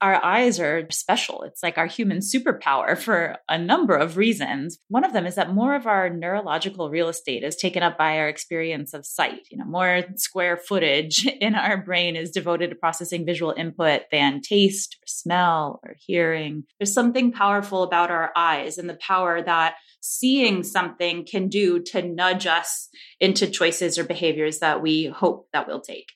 Our eyes are special. It's like our human superpower for a number of reasons. One of them is that more of our neurological real estate is taken up by our experience of sight. You know, more square footage in our brain is devoted to processing visual input than taste or smell or hearing. There's something powerful about our eyes and the power that seeing something can do to nudge us into choices or behaviors that we hope that we'll take.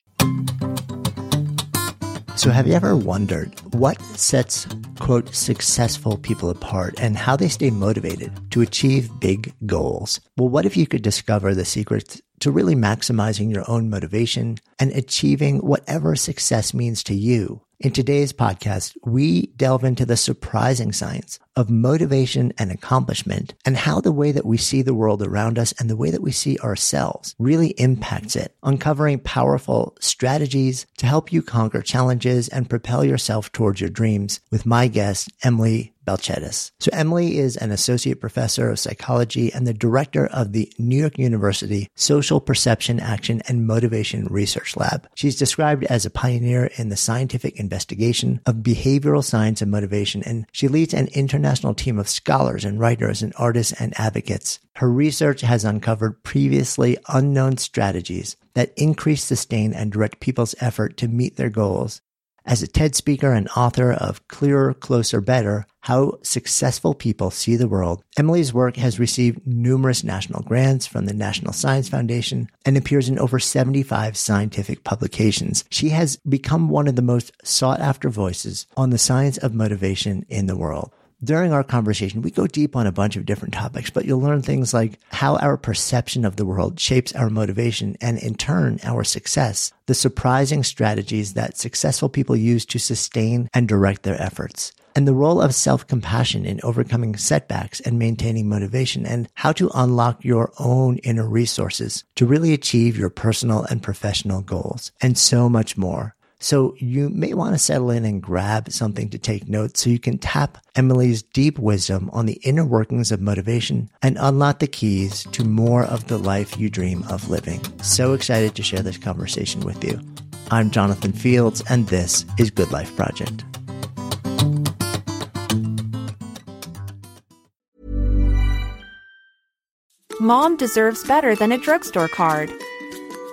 So, have you ever wondered what sets, quote, successful people apart and how they stay motivated to achieve big goals? Well, what if you could discover the secrets to really maximizing your own motivation and achieving whatever success means to you? In today's podcast, we delve into the surprising science of motivation and accomplishment and how the way that we see the world around us and the way that we see ourselves really impacts it, uncovering powerful strategies to help you conquer challenges and propel yourself towards your dreams with my guest, Emily Balcetis. So Emily is an associate professor of psychology and the director of the New York University Social Perception Action and Motivation Research Lab. She's described as a pioneer in the scientific investigation of behavioral science and motivation, and she leads an international team of scholars and writers and artists and advocates. Her research has uncovered previously unknown strategies that increase, sustain, and direct people's effort to meet their goals as a TED speaker and author of Clearer, Closer, Better, How Successful People See the World, Emily's work has received numerous national grants from the National Science Foundation and appears in over 75 scientific publications. She has become one of the most sought after voices on the science of motivation in the world during our conversation, we go deep on a bunch of different topics, but you'll learn things like how our perception of the world shapes our motivation and in turn our success, the surprising strategies that successful people use to sustain and direct their efforts, and the role of self-compassion in overcoming setbacks and maintaining motivation and how to unlock your own inner resources to really achieve your personal and professional goals and so much more. So you may want to settle in and grab something to take notes so you can tap Emily's deep wisdom on the inner workings of motivation and unlock the keys to more of the life you dream of living. So excited to share this conversation with you. I'm Jonathan Fields, and this is Good Life Project. Mom deserves better than a drugstore card.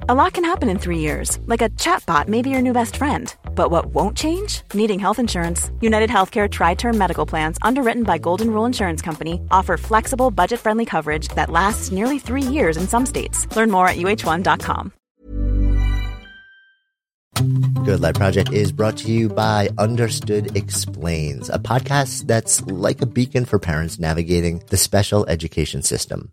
A lot can happen in three years, like a chatbot may be your new best friend. But what won't change? Needing health insurance. United Healthcare Tri Term Medical Plans, underwritten by Golden Rule Insurance Company, offer flexible, budget friendly coverage that lasts nearly three years in some states. Learn more at uh1.com. Good Life Project is brought to you by Understood Explains, a podcast that's like a beacon for parents navigating the special education system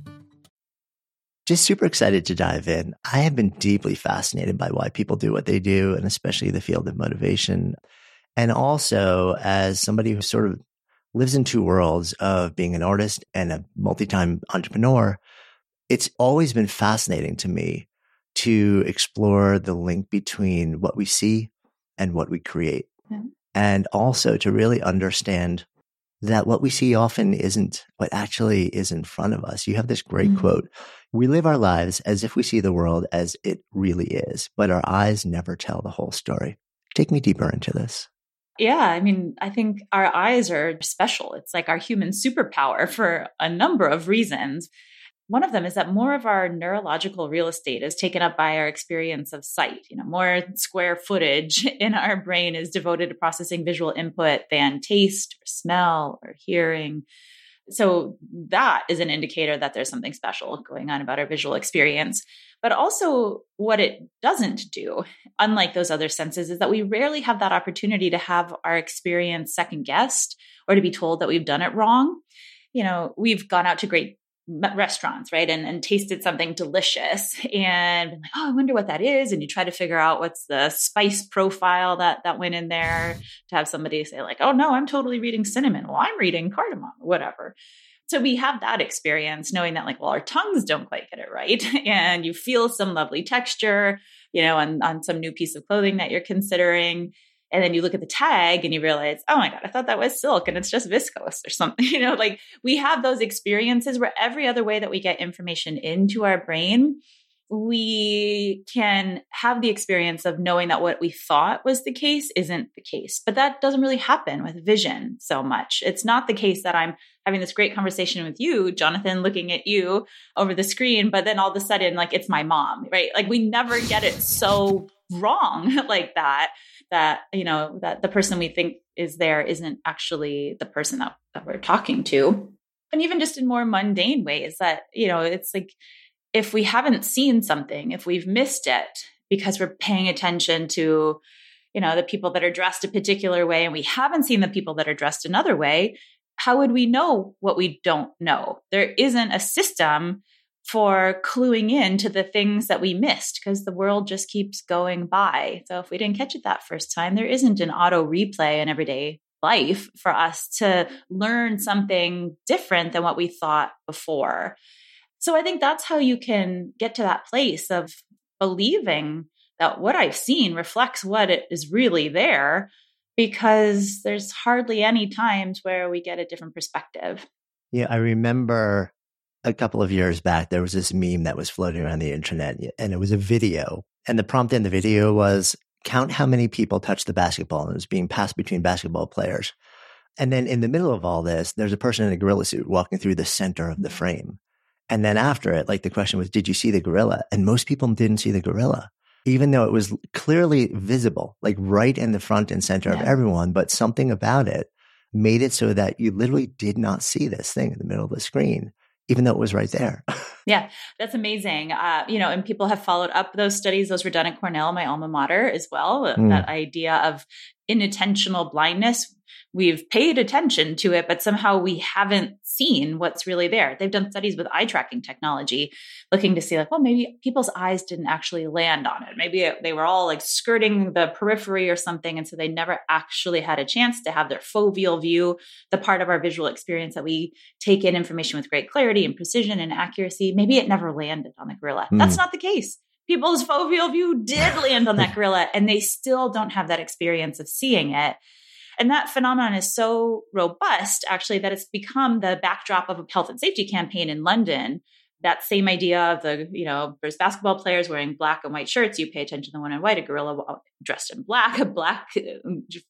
just super excited to dive in. I have been deeply fascinated by why people do what they do, and especially the field of motivation. And also, as somebody who sort of lives in two worlds of being an artist and a multi time entrepreneur, it's always been fascinating to me to explore the link between what we see and what we create. And also to really understand that what we see often isn't what actually is in front of us. You have this great Mm. quote. We live our lives as if we see the world as it really is, but our eyes never tell the whole story. Take me deeper into this. Yeah, I mean, I think our eyes are special. It's like our human superpower for a number of reasons. One of them is that more of our neurological real estate is taken up by our experience of sight. You know, more square footage in our brain is devoted to processing visual input than taste or smell or hearing. So that is an indicator that there's something special going on about our visual experience. But also, what it doesn't do, unlike those other senses, is that we rarely have that opportunity to have our experience second guessed or to be told that we've done it wrong. You know, we've gone out to great restaurants, right? And, and tasted something delicious and like, oh, I wonder what that is. And you try to figure out what's the spice profile that that went in there to have somebody say, like, oh no, I'm totally reading cinnamon. Well, I'm reading cardamom, whatever. So we have that experience knowing that, like, well, our tongues don't quite get it right. And you feel some lovely texture, you know, on, on some new piece of clothing that you're considering. And then you look at the tag and you realize, oh my God, I thought that was silk and it's just viscose or something. You know, like we have those experiences where every other way that we get information into our brain, we can have the experience of knowing that what we thought was the case isn't the case. But that doesn't really happen with vision so much. It's not the case that I'm having this great conversation with you, Jonathan, looking at you over the screen, but then all of a sudden, like it's my mom, right? Like we never get it so wrong like that that you know that the person we think is there isn't actually the person that, that we're talking to. And even just in more mundane ways that you know it's like if we haven't seen something if we've missed it because we're paying attention to you know the people that are dressed a particular way and we haven't seen the people that are dressed another way how would we know what we don't know? There isn't a system for cluing in to the things that we missed because the world just keeps going by. So if we didn't catch it that first time, there isn't an auto replay in everyday life for us to learn something different than what we thought before. So I think that's how you can get to that place of believing that what I've seen reflects what it is really there because there's hardly any times where we get a different perspective. Yeah, I remember a couple of years back, there was this meme that was floating around the internet, and it was a video. And the prompt in the video was count how many people touched the basketball, and it was being passed between basketball players. And then in the middle of all this, there's a person in a gorilla suit walking through the center of the frame. And then after it, like the question was, did you see the gorilla? And most people didn't see the gorilla, even though it was clearly visible, like right in the front and center Yeah. of everyone. But something about it made it so that you literally did not see this thing in the middle of the screen, even though it was right there. Yeah, that's amazing. Uh, you know, and people have followed up those studies. Those were done at Cornell, my alma mater, as well. Mm. That idea of inattentional blindness. We've paid attention to it, but somehow we haven't seen what's really there. They've done studies with eye tracking technology, looking to see, like, well, maybe people's eyes didn't actually land on it. Maybe it, they were all like skirting the periphery or something. And so they never actually had a chance to have their foveal view, the part of our visual experience that we take in information with great clarity and precision and accuracy. Maybe it never landed on the gorilla. Mm. That's not the case. People's foveal view did land on that gorilla, and they still don't have that experience of seeing it. And that phenomenon is so robust, actually, that it's become the backdrop of a health and safety campaign in London. That same idea of the, you know, there's basketball players wearing black and white shirts. You pay attention to the one in white, a gorilla dressed in black, a black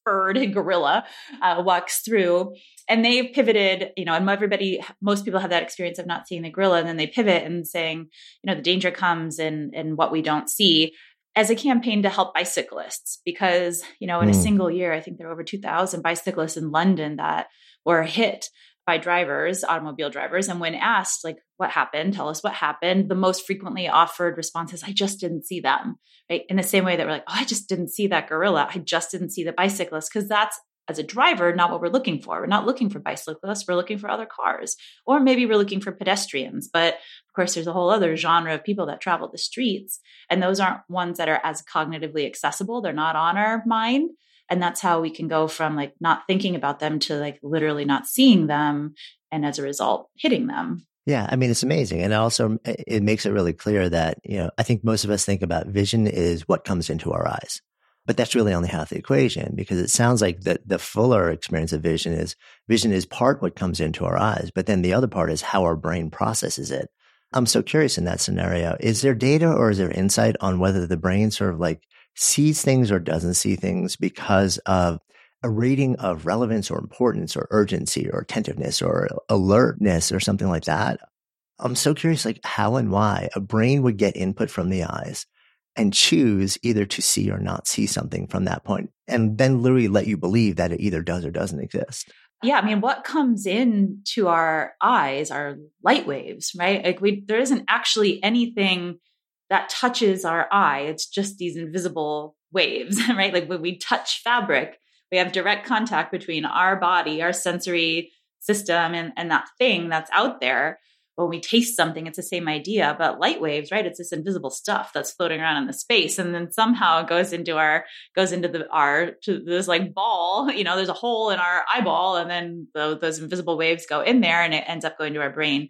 furred gorilla uh, walks through. And they pivoted, you know, and everybody, most people have that experience of not seeing the gorilla. And then they pivot and saying, you know, the danger comes in, in what we don't see as a campaign to help bicyclists because you know in a Mm. single year i think there were over 2000 bicyclists in london that were hit by drivers automobile drivers. And when asked like what happened? Tell us what happened the most frequently offered response is i just didn't see them right? In the same way that we're like oh i just didn't see that gorilla. I just didn't see the bicyclist because that's as a driver not what we're looking for. We're not looking for bicyclists. We're looking for other cars. Or maybe we're looking for pedestrians. But of course there's a whole other genre of people that travel the streets. And those aren't ones that are as cognitively accessible. They're not on our mind. And that's how we can go from like not thinking about them to like literally not seeing them and as a result hitting them. Yeah, I mean it's amazing, and also it makes it really clear that you know I think most of us think about vision is what comes into our eyes, But that's really only half the equation because it sounds like the, the fuller experience of vision is vision is part what comes into our eyes, but then the other part is how our brain processes it. I'm so curious in that scenario. Is there data or is there insight on whether the brain sort of like sees things or doesn't see things because of a rating of relevance or importance or urgency or attentiveness or alertness or something like that? I'm so curious, like how and why a brain would get input from the eyes and choose either to see or not see something from that point and then literally let you believe that it either does or doesn't exist. Yeah i mean what comes in to our eyes are light waves right? Like we there isn't actually anything that touches our eye. It's just these invisible waves right? Like when we touch fabric we have direct contact between our body our sensory system and, and that thing that's out there when we taste something, it's the same idea, but light waves, right? It's this invisible stuff that's floating around in the space. And then somehow it goes into our, goes into the, our, to this like ball, you know, there's a hole in our eyeball and then the, those invisible waves go in there and it ends up going to our brain.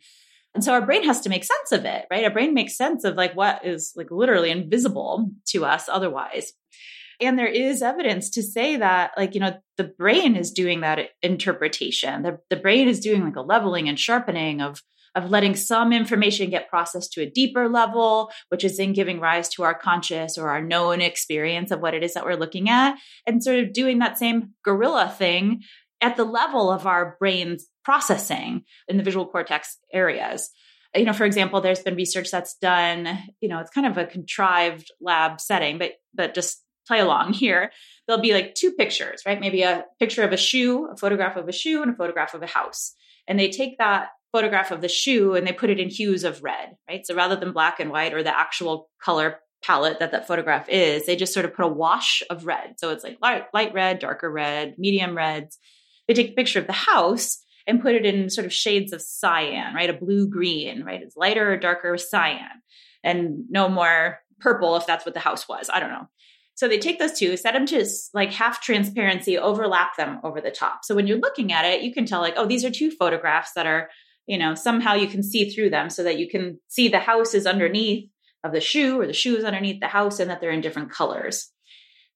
And so our brain has to make sense of it, right? Our brain makes sense of like what is like literally invisible to us otherwise. And there is evidence to say that, like, you know, the brain is doing that interpretation. The, the brain is doing like a leveling and sharpening of of letting some information get processed to a deeper level, which is then giving rise to our conscious or our known experience of what it is that we're looking at, and sort of doing that same gorilla thing at the level of our brain's processing in the visual cortex areas. You know, for example, there's been research that's done, you know, it's kind of a contrived lab setting, but but just play along here. There'll be like two pictures, right? Maybe a picture of a shoe, a photograph of a shoe, and a photograph of a house. And they take that photograph of the shoe and they put it in hues of red, right? So rather than black and white or the actual color palette that that photograph is, they just sort of put a wash of red. So it's like light, light red, darker red, medium reds. They take a picture of the house and put it in sort of shades of cyan, right? A blue green, right? It's lighter or darker cyan and no more purple if that's what the house was. I don't know. So they take those two, set them to like half transparency, overlap them over the top. So when you're looking at it, you can tell like, oh, these are two photographs that are you know, somehow you can see through them so that you can see the house is underneath of the shoe or the shoe is underneath the house and that they're in different colors.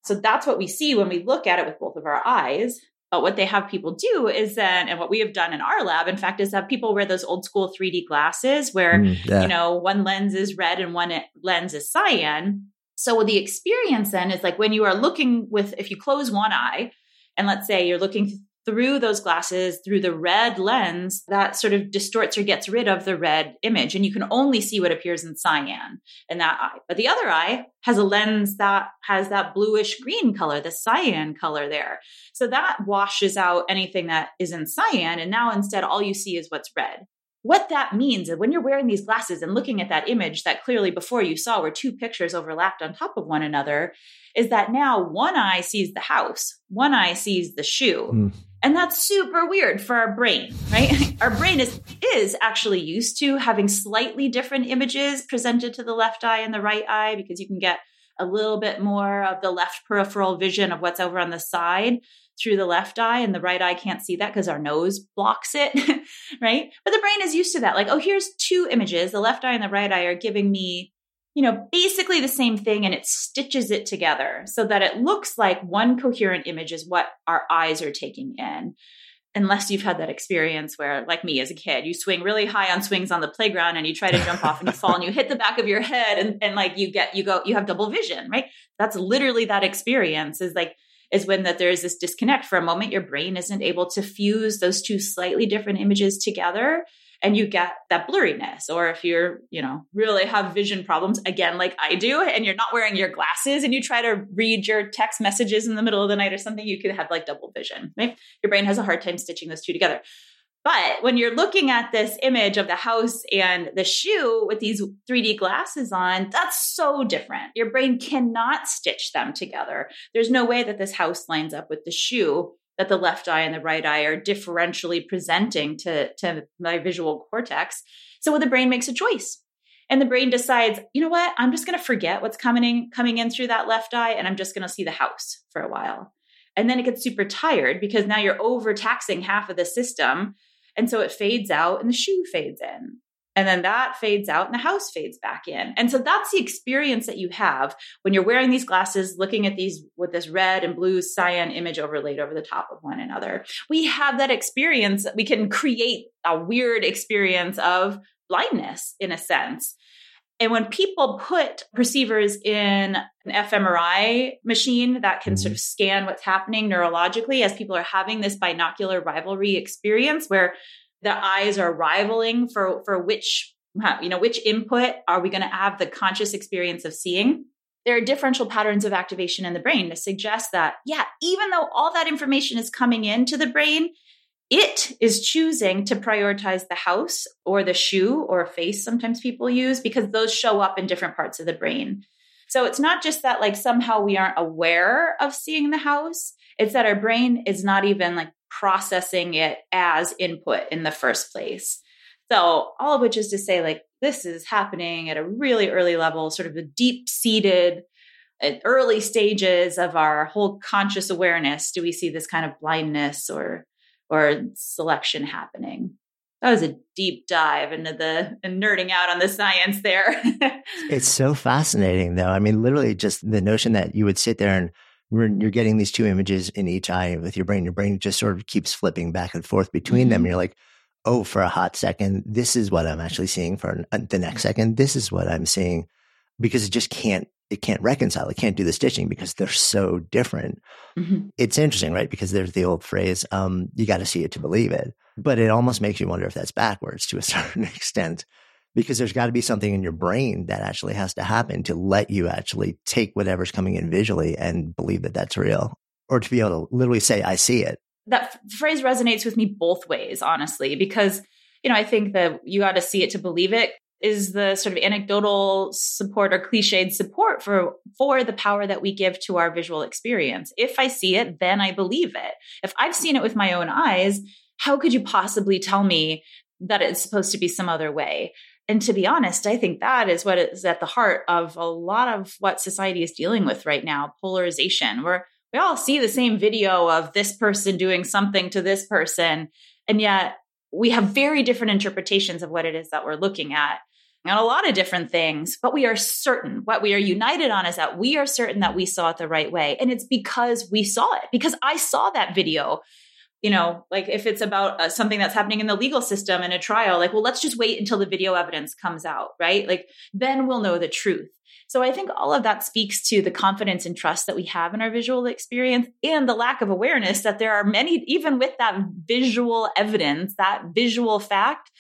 So that's what we see when we look at it with both of our eyes. But what they have people do is then, and what we have done in our lab, in fact, is have people wear those old school 3D glasses where, mm, yeah. you know, one lens is red and one lens is cyan. So the experience then is like when you are looking with, if you close one eye, and let's say you're looking through those glasses, through the red lens, that sort of distorts or gets rid of the red image. And you can only see what appears in cyan in that eye. But the other eye has a lens that has that bluish green color, the cyan color there. So that washes out anything that is in cyan. And now instead, all you see is what's red. What that means is when you're wearing these glasses and looking at that image that clearly before you saw where two pictures overlapped on top of one another, is that now one eye sees the house, one eye sees the shoe. Mm. And that's super weird for our brain, right? our brain is is actually used to having slightly different images presented to the left eye and the right eye because you can get a little bit more of the left peripheral vision of what's over on the side through the left eye and the right eye can't see that because our nose blocks it, right? But the brain is used to that. Like, oh, here's two images. The left eye and the right eye are giving me you know, basically the same thing and it stitches it together so that it looks like one coherent image is what our eyes are taking in. Unless you've had that experience where, like me as a kid, you swing really high on swings on the playground and you try to jump off and you fall and you hit the back of your head and, and like you get, you go, you have double vision, right? That's literally that experience is like, is when that there is this disconnect for a moment. Your brain isn't able to fuse those two slightly different images together and you get that blurriness. Or if you're, you know, really have vision problems, again, like I do, and you're not wearing your glasses and you try to read your text messages in the middle of the night or something, you could have like double vision, right? Your brain has a hard time stitching those two together. But when you're looking at this image of the house and the shoe with these 3D glasses on, that's so different. Your brain cannot stitch them together. There's no way that this house lines up with the shoe that the left eye and the right eye are differentially presenting to, to my visual cortex. So the brain makes a choice. And the brain decides, you know what? I'm just going to forget what's coming in, coming in through that left eye, and I'm just going to see the house for a while. And then it gets super tired because now you're overtaxing half of the system. And so it fades out and the shoe fades in. and then that fades out and the house fades back in. And so that's the experience that you have when you're wearing these glasses, looking at these with this red and blue cyan image overlaid over the top of one another. We have that experience. We can create a weird experience of blindness in a sense. And when people put perceivers in an fMRI machine that can mm-hmm. sort of scan what's happening neurologically as people are having this binocular rivalry experience where the eyes are rivaling for for which you know which input are we going to have the conscious experience of seeing there are differential patterns of activation in the brain to suggest that yeah even though all that information is coming into the brain it is choosing to prioritize the house or the shoe or face sometimes people use because those show up in different parts of the brain so it's not just that like somehow we aren't aware of seeing the house it's that our brain is not even like processing it as input in the first place. So, all of which is to say, like, this is happening at a really early level, sort of a deep seated, at uh, early stages of our whole conscious awareness. Do we see this kind of blindness or or selection happening? That was a deep dive into the nerding out on the science there. it's so fascinating, though. I mean, literally, just the notion that you would sit there and you're getting these two images in each eye with your brain. Your brain just sort of keeps flipping back and forth between mm-hmm. them. And you're like, oh, for a hot second, this is what I'm actually seeing. For uh, the next second, this is what I'm seeing because it just can't, it can't reconcile. It can't do the stitching because they're so different. Mm-hmm. It's interesting, right? Because there's the old phrase, um, you got to see it to believe it. But it almost makes you wonder if that's backwards to a certain extent because there's got to be something in your brain that actually has to happen to let you actually take whatever's coming in visually and believe that that's real or to be able to literally say i see it that phrase resonates with me both ways honestly because you know i think that you got to see it to believe it is the sort of anecdotal support or cliched support for for the power that we give to our visual experience if i see it then i believe it if i've seen it with my own eyes how could you possibly tell me that it's supposed to be some other way and to be honest, I think that is what is at the heart of a lot of what society is dealing with right now polarization, where we all see the same video of this person doing something to this person. And yet we have very different interpretations of what it is that we're looking at and a lot of different things, but we are certain what we are united on is that we are certain that we saw it the right way. And it's because we saw it, because I saw that video you know, like if it's about uh, something that's happening in the legal system in a trial, like, well, let's just wait until the video evidence comes out, right? Like, then we'll know the truth. So I think all of that speaks to the confidence and trust that we have in our visual experience and the lack of awareness that there are many, even with that visual evidence, that visual fact,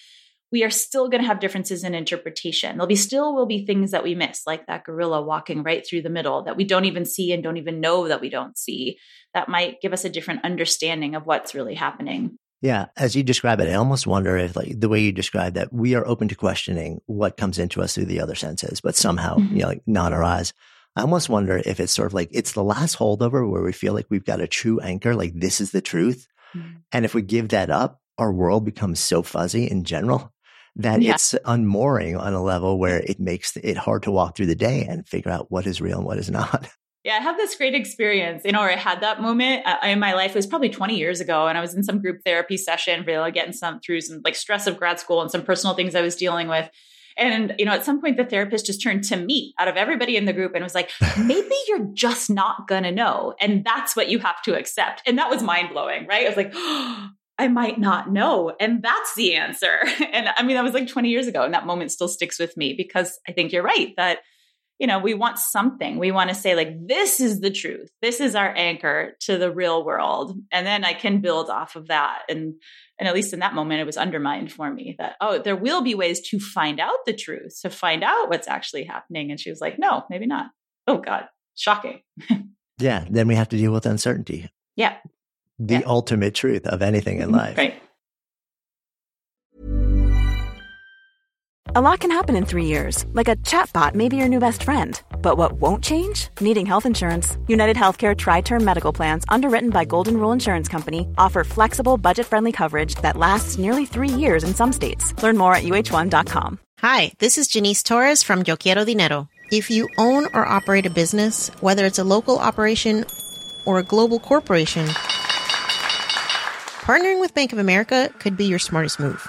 we are still going to have differences in interpretation. There'll be still will be things that we miss, like that gorilla walking right through the middle that we don't even see and don't even know that we don't see. That might give us a different understanding of what's really happening. Yeah, as you describe it, I almost wonder if, like, the way you describe that, we are open to questioning what comes into us through the other senses, but somehow, mm-hmm. you know, like not our eyes. I almost wonder if it's sort of like it's the last holdover where we feel like we've got a true anchor, like this is the truth. Mm-hmm. And if we give that up, our world becomes so fuzzy in general that yeah. it's unmooring on a level where it makes it hard to walk through the day and figure out what is real and what is not. Yeah, I have this great experience, you know, where I had that moment uh, in my life. It was probably 20 years ago, and I was in some group therapy session, really getting some through some like stress of grad school and some personal things I was dealing with. And, you know, at some point the therapist just turned to me out of everybody in the group and was like, maybe you're just not going to know. And that's what you have to accept. And that was mind blowing, right? I was like, oh, I might not know. And that's the answer. And I mean, that was like 20 years ago. And that moment still sticks with me because I think you're right that, you know, we want something. We want to say, like, this is the truth. This is our anchor to the real world. And then I can build off of that. And, and at least in that moment, it was undermined for me that, oh, there will be ways to find out the truth, to find out what's actually happening. And she was like, no, maybe not. Oh, God, shocking. yeah. Then we have to deal with uncertainty. Yeah the yeah. ultimate truth of anything in mm-hmm. life. Right. A lot can happen in three years, like a chatbot may be your new best friend. But what won't change? Needing health insurance. United Healthcare Tri Term Medical Plans, underwritten by Golden Rule Insurance Company, offer flexible, budget friendly coverage that lasts nearly three years in some states. Learn more at uh1.com. Hi, this is Janice Torres from Yo Quiero Dinero. If you own or operate a business, whether it's a local operation or a global corporation, Partnering with Bank of America could be your smartest move.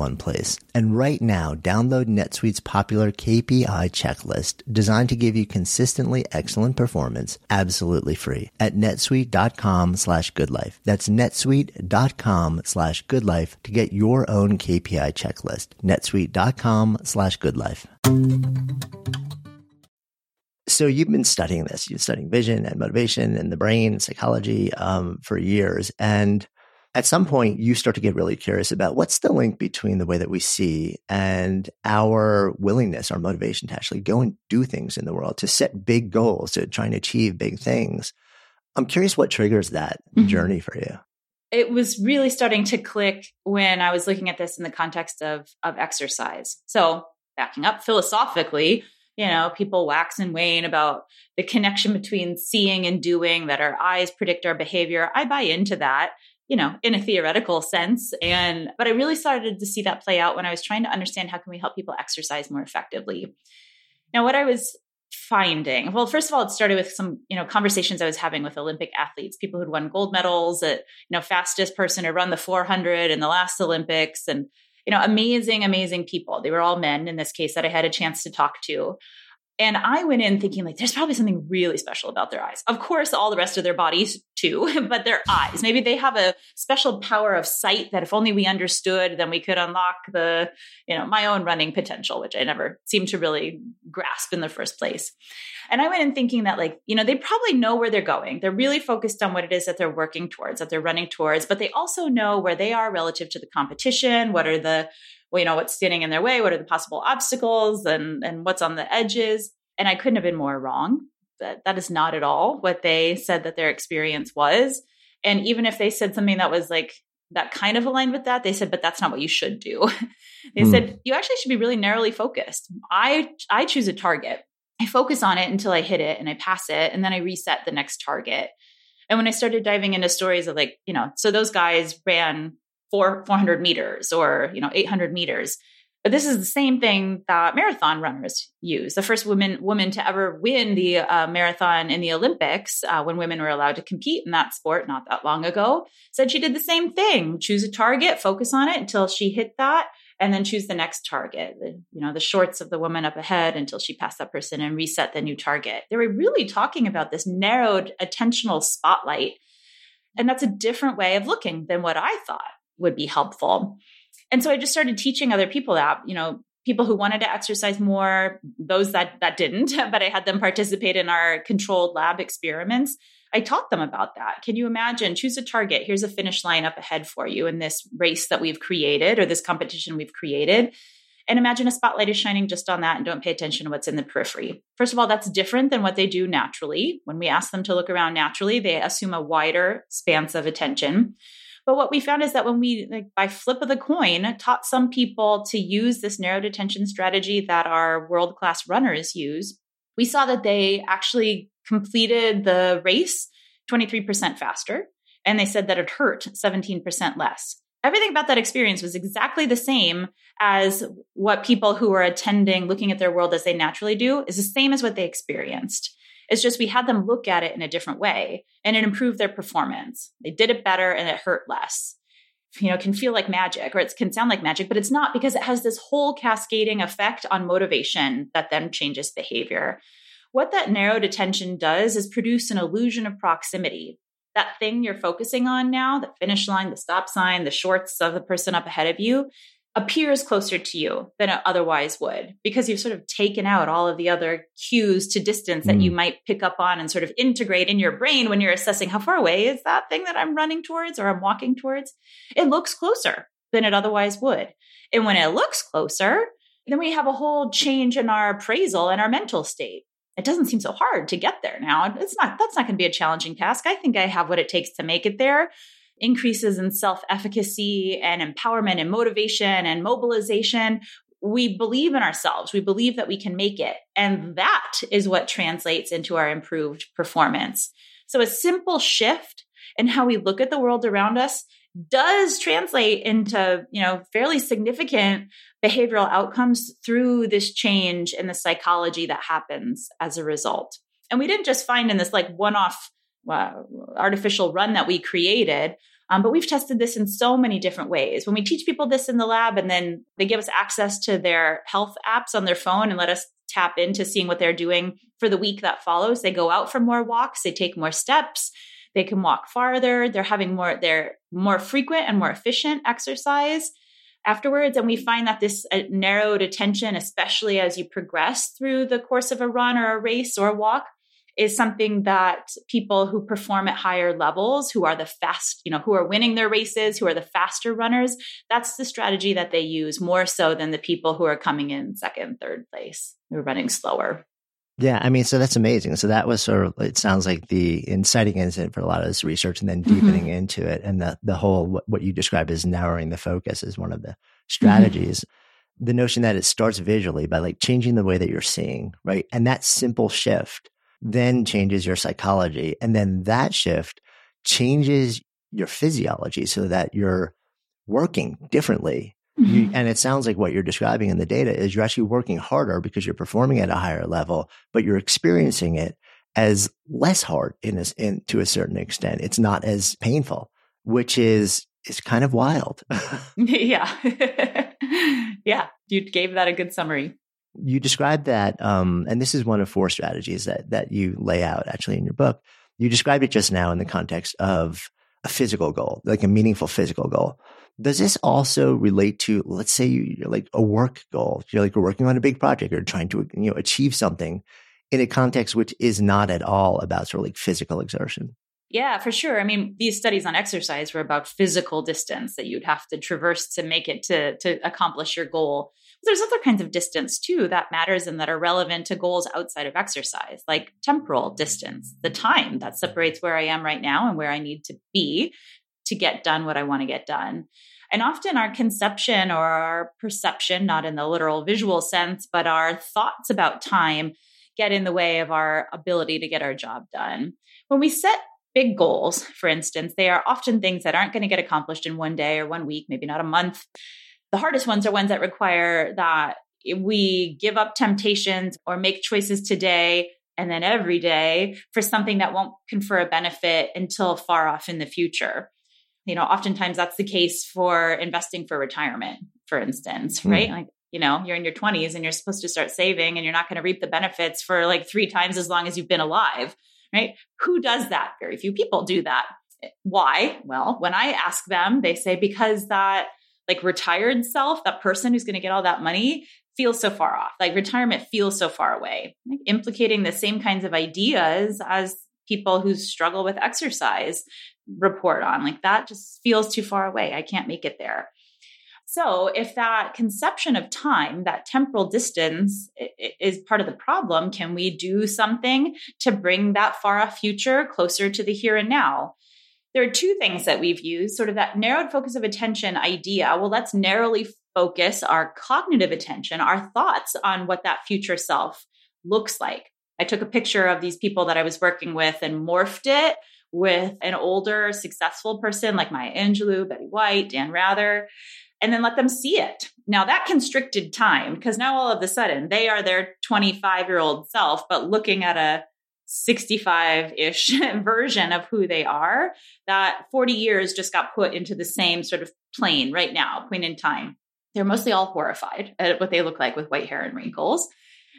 place. And right now, download NetSuite's popular KPI checklist designed to give you consistently excellent performance absolutely free at netsuite.com slash goodlife. That's netsuite.com slash goodlife to get your own KPI checklist. netsuite.com slash goodlife. So you've been studying this. You've studying vision and motivation and the brain and psychology um, for years. And at some point you start to get really curious about what's the link between the way that we see and our willingness, our motivation to actually go and do things in the world, to set big goals, to try and achieve big things. I'm curious what triggers that mm-hmm. journey for you. It was really starting to click when I was looking at this in the context of of exercise. So, backing up philosophically, you know, people wax and wane about the connection between seeing and doing that our eyes predict our behavior. I buy into that you know, in a theoretical sense. And, but I really started to see that play out when I was trying to understand how can we help people exercise more effectively. Now, what I was finding, well, first of all, it started with some, you know, conversations I was having with Olympic athletes, people who'd won gold medals at, you know, fastest person to run the 400 in the last Olympics and, you know, amazing, amazing people. They were all men in this case that I had a chance to talk to. And I went in thinking like there's probably something really special about their eyes. Of course, all the rest of their bodies too, but their eyes. Maybe they have a special power of sight that if only we understood, then we could unlock the, you know, my own running potential, which I never seemed to really grasp in the first place. And I went in thinking that like, you know, they probably know where they're going. They're really focused on what it is that they're working towards, that they're running towards, but they also know where they are relative to the competition, what are the well, you know, what's standing in their way, what are the possible obstacles and and what's on the edges. And I couldn't have been more wrong. That that is not at all what they said that their experience was. And even if they said something that was like that kind of aligned with that, they said, but that's not what you should do. they mm. said, you actually should be really narrowly focused. I I choose a target. I focus on it until I hit it and I pass it, and then I reset the next target. And when I started diving into stories of like, you know, so those guys ran four, 400 meters or, you know, 800 meters. But this is the same thing that marathon runners use. The first woman woman to ever win the uh, marathon in the Olympics, uh, when women were allowed to compete in that sport not that long ago, said she did the same thing: choose a target, focus on it until she hit that, and then choose the next target you know the shorts of the woman up ahead until she passed that person and reset the new target they were really talking about this narrowed attentional spotlight and that's a different way of looking than what i thought would be helpful and so i just started teaching other people that you know people who wanted to exercise more those that that didn't but i had them participate in our controlled lab experiments I taught them about that. Can you imagine? Choose a target. Here's a finish line up ahead for you in this race that we've created or this competition we've created. And imagine a spotlight is shining just on that and don't pay attention to what's in the periphery. First of all, that's different than what they do naturally. When we ask them to look around naturally, they assume a wider span of attention. But what we found is that when we, like, by flip of the coin, taught some people to use this narrowed attention strategy that our world class runners use, we saw that they actually completed the race 23% faster. And they said that it hurt 17% less. Everything about that experience was exactly the same as what people who were attending, looking at their world as they naturally do, is the same as what they experienced. It's just we had them look at it in a different way and it improved their performance. They did it better and it hurt less. You know, can feel like magic or it can sound like magic, but it's not because it has this whole cascading effect on motivation that then changes behavior. What that narrowed attention does is produce an illusion of proximity. That thing you're focusing on now, the finish line, the stop sign, the shorts of the person up ahead of you, appears closer to you than it otherwise would because you've sort of taken out all of the other cues to distance that mm. you might pick up on and sort of integrate in your brain when you're assessing how far away is that thing that I'm running towards or I'm walking towards. It looks closer than it otherwise would. And when it looks closer, then we have a whole change in our appraisal and our mental state it doesn't seem so hard to get there now. It's not, that's not going to be a challenging task. I think I have what it takes to make it there. Increases in self efficacy and empowerment and motivation and mobilization. We believe in ourselves. We believe that we can make it. And that is what translates into our improved performance. So a simple shift in how we look at the world around us does translate into, you know, fairly significant behavioral outcomes through this change in the psychology that happens as a result. And we didn't just find in this like one off uh, artificial run that we created, um, but we've tested this in so many different ways. When we teach people this in the lab and then they give us access to their health apps on their phone and let us tap into seeing what they're doing for the week that follows, they go out for more walks, they take more steps, they can walk farther, they're having more, they're more frequent and more efficient exercise afterwards. And we find that this uh, narrowed attention, especially as you progress through the course of a run or a race or a walk, is something that people who perform at higher levels, who are the fast, you know, who are winning their races, who are the faster runners, that's the strategy that they use more so than the people who are coming in second, third place, who are running slower. Yeah, I mean, so that's amazing. So that was sort of it sounds like the inciting incident for a lot of this research, and then mm-hmm. deepening mm-hmm. into it, and the the whole what, what you describe as narrowing the focus is one of the mm-hmm. strategies. Mm-hmm. The notion that it starts visually by like changing the way that you're seeing, right, and that simple shift then changes your psychology, and then that shift changes your physiology so that you're working differently mm-hmm. and it sounds like what you're describing in the data is you're actually working harder because you're performing at a higher level, but you're experiencing it as less hard in, a, in to a certain extent. It's not as painful, which is is kind of wild. yeah, yeah. You gave that a good summary. You described that, um, and this is one of four strategies that that you lay out actually in your book. You described it just now in the context of a physical goal, like a meaningful physical goal. Does this also relate to, let's say, you're like a work goal? You're like you're working on a big project or trying to you know achieve something in a context which is not at all about sort of like physical exertion. Yeah, for sure. I mean, these studies on exercise were about physical distance that you'd have to traverse to make it to to accomplish your goal. There's other kinds of distance too that matters and that are relevant to goals outside of exercise, like temporal distance, the time that separates where I am right now and where I need to be to get done what I want to get done. And often our conception or our perception, not in the literal visual sense, but our thoughts about time get in the way of our ability to get our job done. When we set big goals, for instance, they are often things that aren't going to get accomplished in one day or one week, maybe not a month. The hardest ones are ones that require that we give up temptations or make choices today and then every day for something that won't confer a benefit until far off in the future you know oftentimes that's the case for investing for retirement for instance, mm. right? Like, you know, you're in your 20s and you're supposed to start saving and you're not going to reap the benefits for like three times as long as you've been alive, right? Who does that? Very few people do that. Why? Well, when I ask them, they say because that like retired self, that person who's going to get all that money feels so far off. Like retirement feels so far away, like implicating the same kinds of ideas as people who struggle with exercise report on. Like that just feels too far away. I can't make it there. So, if that conception of time, that temporal distance is part of the problem, can we do something to bring that far off future closer to the here and now? There are two things that we've used sort of that narrowed focus of attention idea. Well, let's narrowly focus our cognitive attention, our thoughts on what that future self looks like. I took a picture of these people that I was working with and morphed it with an older, successful person like Maya Angelou, Betty White, Dan Rather, and then let them see it. Now that constricted time, because now all of a sudden they are their 25 year old self, but looking at a 65 ish version of who they are, that 40 years just got put into the same sort of plane right now, point in time. They're mostly all horrified at what they look like with white hair and wrinkles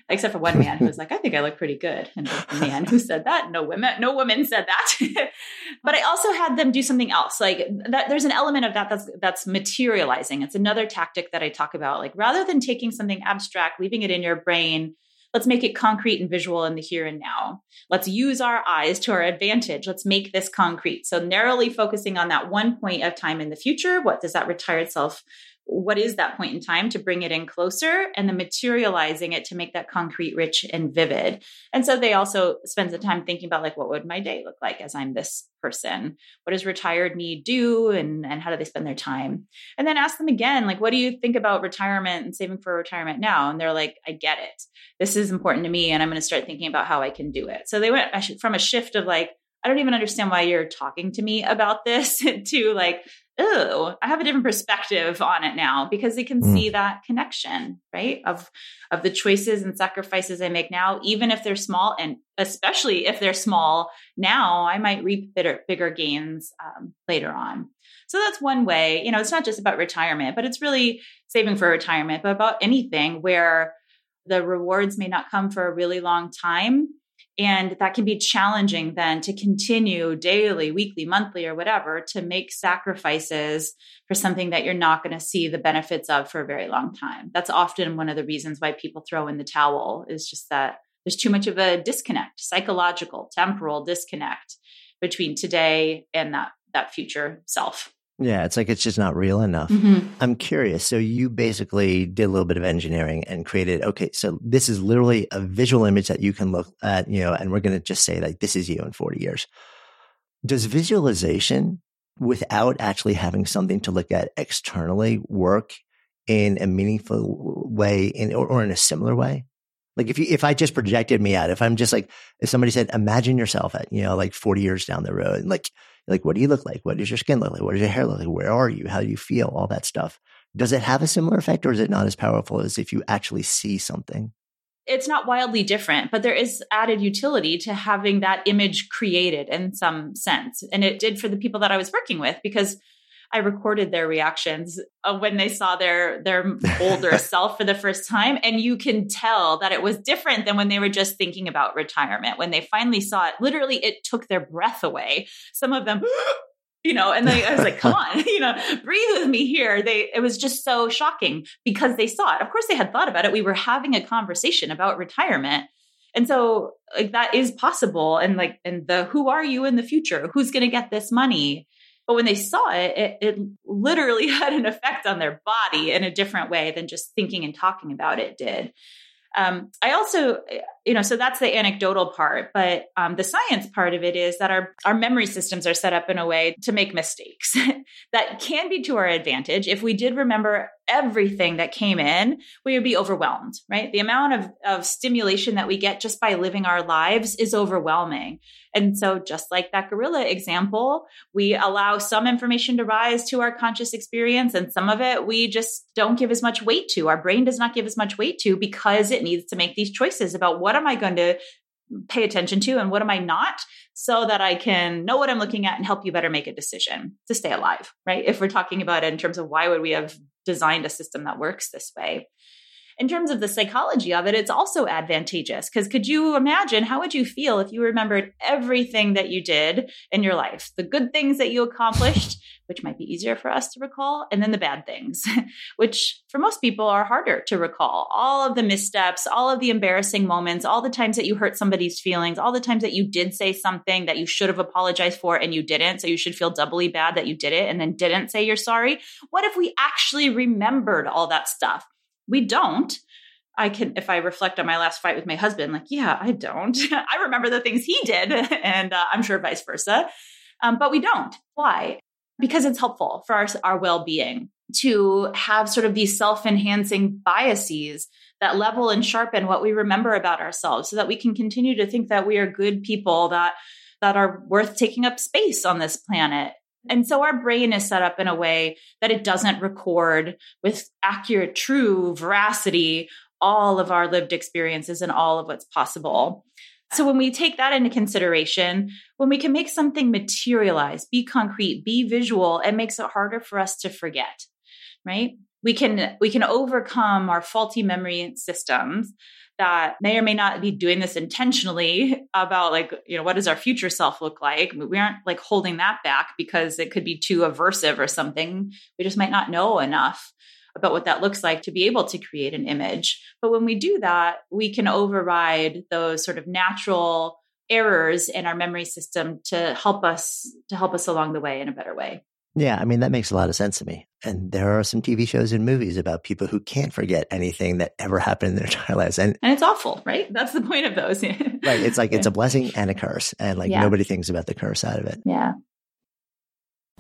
except for one man who was like, I think I look pretty good. And the man who said that, no women, no women said that. but I also had them do something else. Like that, there's an element of that that's, that's materializing. It's another tactic that I talk about. Like rather than taking something abstract, leaving it in your brain, let's make it concrete and visual in the here and now. Let's use our eyes to our advantage. Let's make this concrete. So narrowly focusing on that one point of time in the future. What does that retired self what is that point in time to bring it in closer and then materializing it to make that concrete rich and vivid? And so they also spend the time thinking about like what would my day look like as i'm this person? What does retired me do? And and how do they spend their time? And then ask them again like what do you think about retirement and saving for retirement now? And they're like i get it. This is important to me and i'm going to start thinking about how i can do it. So they went from a shift of like I don't even understand why you're talking to me about this to like, oh, I have a different perspective on it now because they can mm. see that connection, right? Of of the choices and sacrifices I make now, even if they're small, and especially if they're small now, I might reap bigger, bigger gains um, later on. So that's one way. You know, it's not just about retirement, but it's really saving for retirement, but about anything where the rewards may not come for a really long time and that can be challenging then to continue daily, weekly, monthly, or whatever to make sacrifices for something that you're not going to see the benefits of for a very long time. That's often one of the reasons why people throw in the towel is just that there's too much of a disconnect, psychological, temporal disconnect between today and that that future self. Yeah, it's like it's just not real enough. Mm-hmm. I'm curious. So you basically did a little bit of engineering and created, okay, so this is literally a visual image that you can look at, you know, and we're going to just say like this is you in 40 years. Does visualization without actually having something to look at externally work in a meaningful way in or, or in a similar way? Like if you, if I just projected me out, if I'm just like, if somebody said, imagine yourself at, you know, like 40 years down the road, like like, what do you look like? What does your skin look like? What does your hair look like? Where are you? How do you feel? All that stuff. Does it have a similar effect or is it not as powerful as if you actually see something? It's not wildly different, but there is added utility to having that image created in some sense. And it did for the people that I was working with because I recorded their reactions uh, when they saw their their older self for the first time and you can tell that it was different than when they were just thinking about retirement. When they finally saw it literally it took their breath away. Some of them you know and they, i was like come on you know breathe with me here. They it was just so shocking because they saw it. Of course they had thought about it. We were having a conversation about retirement. And so like that is possible. And like and the who are you in the future? Who's going to get this money but when they saw it, it, it literally had an effect on their body in a different way than just thinking and talking about it did. Um, I also, you know, so that's the anecdotal part, but um, the science part of it is that our our memory systems are set up in a way to make mistakes that can be to our advantage. If we did remember everything that came in, we would be overwhelmed, right? The amount of, of stimulation that we get just by living our lives is overwhelming. And so, just like that gorilla example, we allow some information to rise to our conscious experience, and some of it we just don't give as much weight to. Our brain does not give as much weight to because it needs to make these choices about what am I going to pay attention to and what am I not so that I can know what I'm looking at and help you better make a decision to stay alive, right? If we're talking about it in terms of why would we have designed a system that works this way in terms of the psychology of it, it's also advantageous. Because could you imagine how would you feel if you remembered everything that you did in your life, the good things that you accomplished, which might be easier for us to recall, and then the bad things, which for most people are harder to recall. All of the missteps, all of the embarrassing moments, all the times that you hurt somebody's feelings, all the times that you did say something that you should have apologized for and you didn't. So you should feel doubly bad that you did it and then didn't say you're sorry. What if we actually remembered all that stuff? We don't. I can, if I reflect on my last fight with my husband, like, yeah, I don't. I remember the things he did, and uh, I'm sure vice versa. Um, but we don't. Why? Because it's helpful for our, our well being to have sort of these self enhancing biases that level and sharpen what we remember about ourselves so that we can continue to think that we are good people that that are worth taking up space on this planet and so our brain is set up in a way that it doesn't record with accurate, true veracity all of our lived experiences and all of what's possible. So when we take that into consideration, when we can make something materialize, be concrete, be visual, it makes it harder for us to forget, right? We can we can overcome our faulty memory systems that may or may not be doing this intentionally about like you know what does our future self look like? We aren't like holding that back because it could be too aversive or something. We just might not know enough about what that looks like to be able to create an image. But when we do that we can override those sort of natural errors in our memory system to help us to help us along the way in a better way yeah, I mean, that makes a lot of sense to me. And there are some TV shows and movies about people who can't forget anything that ever happened in their entire lives. And, and it's awful, right? That's the point of those. right. It's like it's a blessing and a curse. And like yeah. nobody thinks about the curse out of it. Yeah.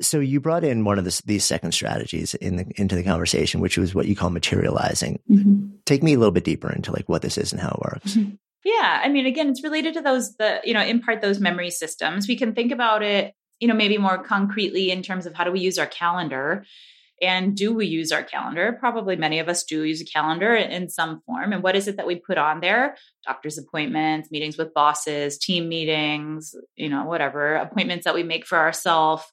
So you brought in one of the, these second strategies in the, into the conversation, which was what you call materializing. Mm-hmm. Take me a little bit deeper into like what this is and how it works. Mm-hmm. Yeah, I mean, again, it's related to those the you know impart those memory systems. We can think about it, you know, maybe more concretely in terms of how do we use our calendar. And do we use our calendar? Probably many of us do use a calendar in some form. And what is it that we put on there? Doctor's appointments, meetings with bosses, team meetings, you know, whatever, appointments that we make for ourselves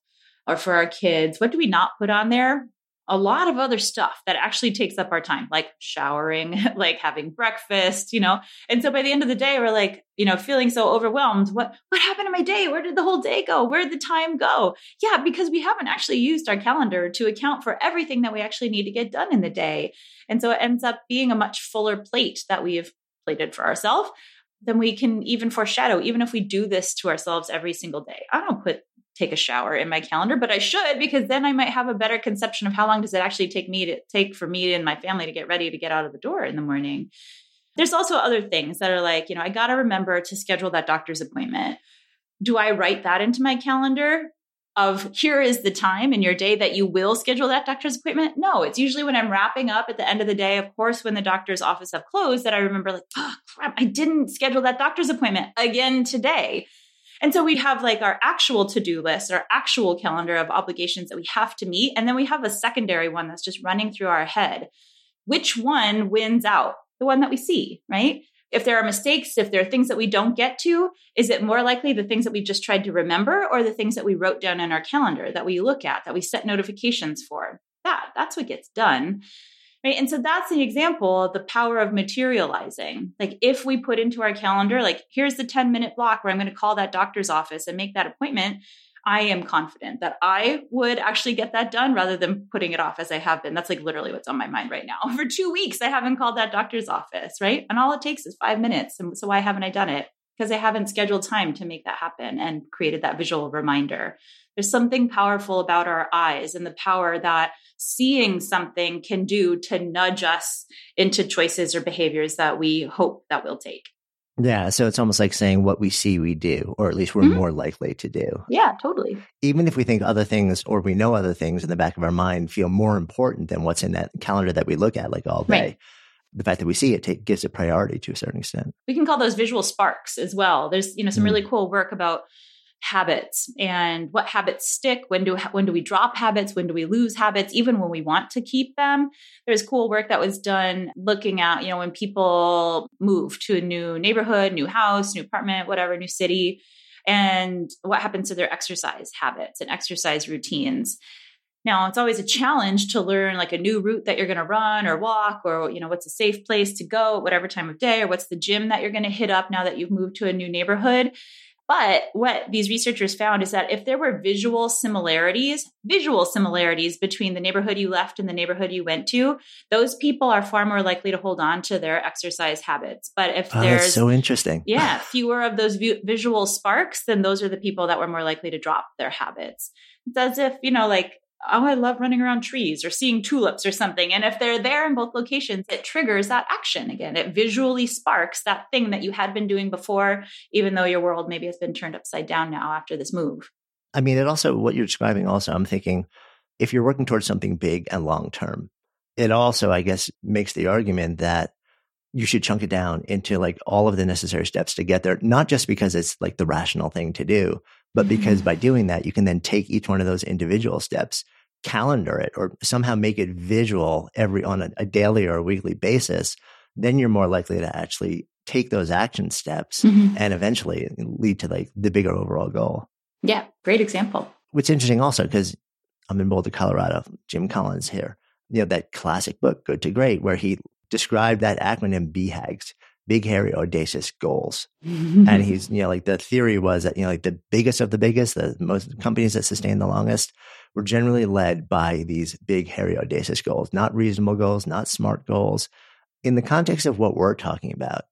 or for our kids. What do we not put on there? a lot of other stuff that actually takes up our time, like showering, like having breakfast, you know. And so by the end of the day, we're like, you know, feeling so overwhelmed. What what happened to my day? Where did the whole day go? Where did the time go? Yeah, because we haven't actually used our calendar to account for everything that we actually need to get done in the day. And so it ends up being a much fuller plate that we've plated for ourselves than we can even foreshadow, even if we do this to ourselves every single day. I don't put take a shower in my calendar, but I should because then I might have a better conception of how long does it actually take me to take for me and my family to get ready to get out of the door in the morning. There's also other things that are like, you know, I got to remember to schedule that doctor's appointment. Do I write that into my calendar of here is the time in your day that you will schedule that doctor's appointment? No, it's usually when I'm wrapping up at the end of the day, of course, when the doctor's office have closed, that I remember like, oh crap, I didn't schedule that doctor's appointment again today. And so we have like our actual to do list, our actual calendar of obligations that we have to meet. And then we have a secondary one that's just running through our head. Which one wins out? The one that we see, right? If there are mistakes, if there are things that we don't get to, is it more likely the things that we just tried to remember or the things that we wrote down in our calendar that we look at, that we set notifications for? That, that's what gets done. Right. And so that's an example of the power of materializing. Like if we put into our calendar, like here's the 10 minute block where I'm going to call that doctor's office and make that appointment. I am confident that I would actually get that done rather than putting it off as I have been. That's like literally what's on my mind right now. For two weeks, I haven't called that doctor's office, right? And all it takes is five minutes. And so why haven't I done it? Because I haven't scheduled time to make that happen and created that visual reminder. There's something powerful about our eyes and the power that seeing something can do to nudge us into choices or behaviors that we hope that we'll take. Yeah, so it's almost like saying what we see we do, or at least we're mm-hmm. more likely to do. Yeah, totally. Even if we think other things or we know other things in the back of our mind feel more important than what's in that calendar that we look at like all day. Right. The fact that we see it take, gives it priority to a certain extent. We can call those visual sparks as well. There's, you know, some mm. really cool work about habits and what habits stick when do when do we drop habits when do we lose habits even when we want to keep them. There's cool work that was done looking at you know when people move to a new neighborhood new house new apartment whatever new city and what happens to their exercise habits and exercise routines. Now it's always a challenge to learn like a new route that you're going to run or walk or you know what's a safe place to go at whatever time of day or what's the gym that you're going to hit up now that you've moved to a new neighborhood but what these researchers found is that if there were visual similarities, visual similarities between the neighborhood you left and the neighborhood you went to, those people are far more likely to hold on to their exercise habits. But if oh, there's so interesting, yeah, fewer of those vi- visual sparks, then those are the people that were more likely to drop their habits. It's as if you know, like oh, I love running around trees or seeing tulips or something. And if they're there in both locations, it triggers that action again. It visually sparks that thing that you had been doing before, even though your world maybe has been turned upside down now after this move. I mean, it also, what you're describing also, I'm thinking if you're working towards something big and long term, it also, I guess, makes the argument that you should chunk it down into like all of the necessary steps to get there, not just because it's like the rational thing to do, but because mm-hmm. by doing that, you can then take each one of those individual steps, calendar it, or somehow make it visual every on a, a daily or a weekly basis. Then you're more likely to actually take those action steps mm-hmm. and eventually lead to like the bigger overall goal. Yeah, great example. What's interesting also, because I'm in Boulder, Colorado, Jim Collins here, you know, that classic book, Good to Great, where he described that acronym BHAGs big, hairy, audacious goals. and he's, you know, like the theory was that, you know, like the biggest of the biggest, the most companies that sustain the longest were generally led by these big, hairy, audacious goals, not reasonable goals, not smart goals. In the context of what we're talking about,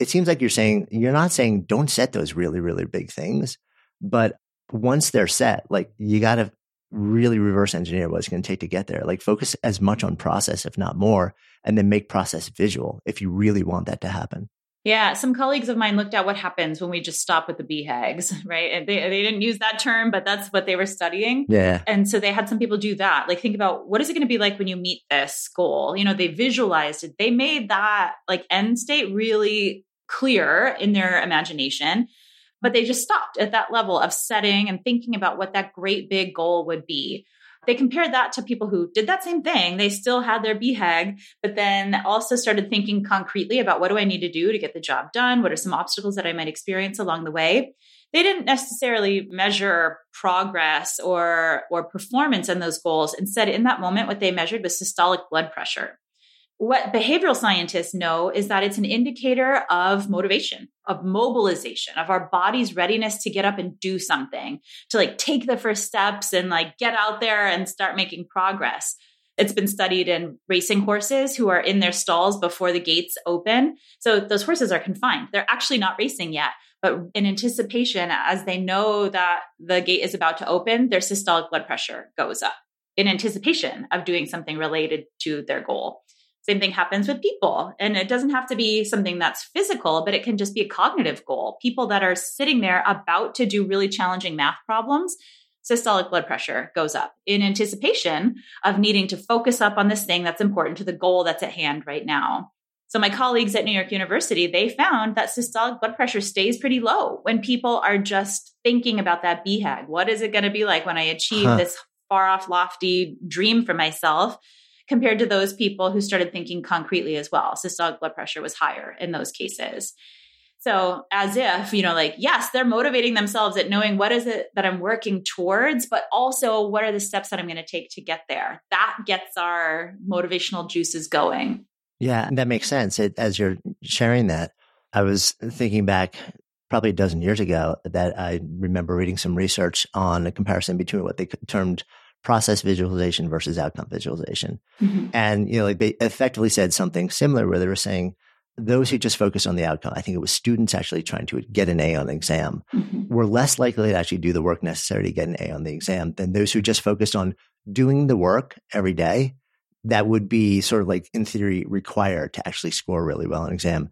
it seems like you're saying, you're not saying don't set those really, really big things, but once they're set, like you got to really reverse engineer what it's going to take to get there. Like focus as much on process, if not more, and then make process visual if you really want that to happen. Yeah, some colleagues of mine looked at what happens when we just stop with the BHAGs, right? And they, they didn't use that term, but that's what they were studying. Yeah. And so they had some people do that. Like think about what is it going to be like when you meet this goal? You know, they visualized it. They made that like end state really clear in their imagination, but they just stopped at that level of setting and thinking about what that great big goal would be they compared that to people who did that same thing. They still had their BHAG, but then also started thinking concretely about what do I need to do to get the job done? What are some obstacles that I might experience along the way? They didn't necessarily measure progress or or performance in those goals. Instead, in that moment, what they measured was systolic blood pressure what behavioral scientists know is that it's an indicator of motivation, of mobilization, of our body's readiness to get up and do something, to like take the first steps and like get out there and start making progress. It's been studied in racing horses who are in their stalls before the gates open. So those horses are confined. They're actually not racing yet, but in anticipation, as they know that the gate is about to open, their systolic blood pressure goes up in anticipation of doing something related to their goal. Same thing happens with people. And it doesn't have to be something that's physical, but it can just be a cognitive goal. People that are sitting there about to do really challenging math problems, systolic blood pressure goes up in anticipation of needing to focus up on this thing that's important to the goal that's at hand right now. So my colleagues at New York University, they found that systolic blood pressure stays pretty low when people are just thinking about that BHAG. What is it going to be like when I achieve huh. this far off lofty dream for myself? Compared to those people who started thinking concretely as well. Systolic blood pressure was higher in those cases. So, as if, you know, like, yes, they're motivating themselves at knowing what is it that I'm working towards, but also what are the steps that I'm going to take to get there. That gets our motivational juices going. Yeah, that makes sense. It, as you're sharing that, I was thinking back probably a dozen years ago that I remember reading some research on a comparison between what they termed process visualization versus outcome visualization. Mm-hmm. And, you know, like they effectively said something similar where they were saying those who just focus on the outcome, I think it was students actually trying to get an A on an exam, mm-hmm. were less likely to actually do the work necessary to get an A on the exam than those who just focused on doing the work every day that would be sort of like in theory required to actually score really well on an exam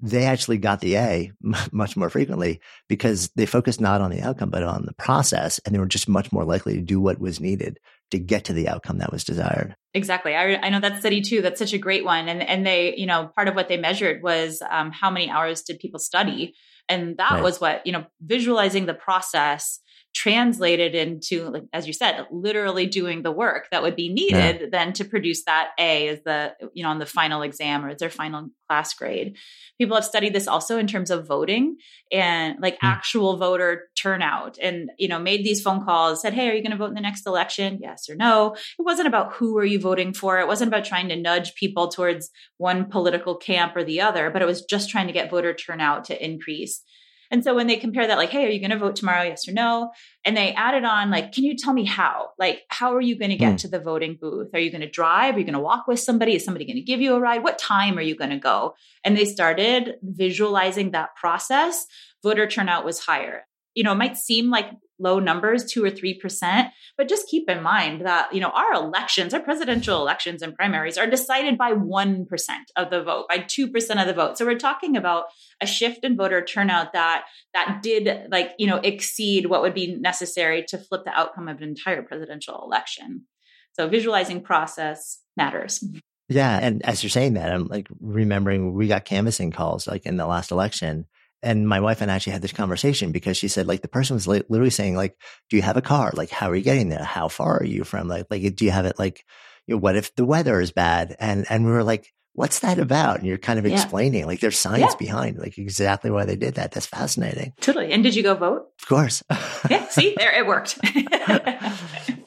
they actually got the A much more frequently because they focused not on the outcome, but on the process. And they were just much more likely to do what was needed to get to the outcome that was desired. Exactly. I, I know that study too. That's such a great one. And, and they, you know, part of what they measured was um, how many hours did people study? And that right. was what, you know, visualizing the process translated into, as you said, literally doing the work that would be needed yeah. then to produce that A as the, you know, on the final exam or as their final class grade. People have studied this also in terms of voting and like mm. actual voter turnout and, you know, made these phone calls, said, Hey, are you going to vote in the next election? Yes or no. It wasn't about who are you voting for. It wasn't about trying to nudge people towards one political camp or the other, but it was just trying to get voter turnout to increase. And so when they compare that, like, hey, are you going to vote tomorrow? Yes or no? And they added on, like, can you tell me how? Like, how are you going to get mm. to the voting booth? Are you going to drive? Are you going to walk with somebody? Is somebody going to give you a ride? What time are you going to go? And they started visualizing that process. Voter turnout was higher you know, it might seem like low numbers, two or three percent, but just keep in mind that, you know, our elections, our presidential elections and primaries are decided by 1% of the vote, by 2% of the vote. So we're talking about a shift in voter turnout that that did like, you know, exceed what would be necessary to flip the outcome of an entire presidential election. So visualizing process matters. Yeah. And as you're saying that, I'm like remembering we got canvassing calls like in the last election and my wife and I actually had this conversation because she said, like, the person was literally saying, like, do you have a car? Like, how are you getting there? How far are you from? Like, like, do you have it? Like, you know, what if the weather is bad? And, and we were like, what's that about? And you're kind of yeah. explaining, like, there's science yeah. behind, like, exactly why they did that. That's fascinating. Totally. And did you go vote? Of course. yeah. See, there, it worked.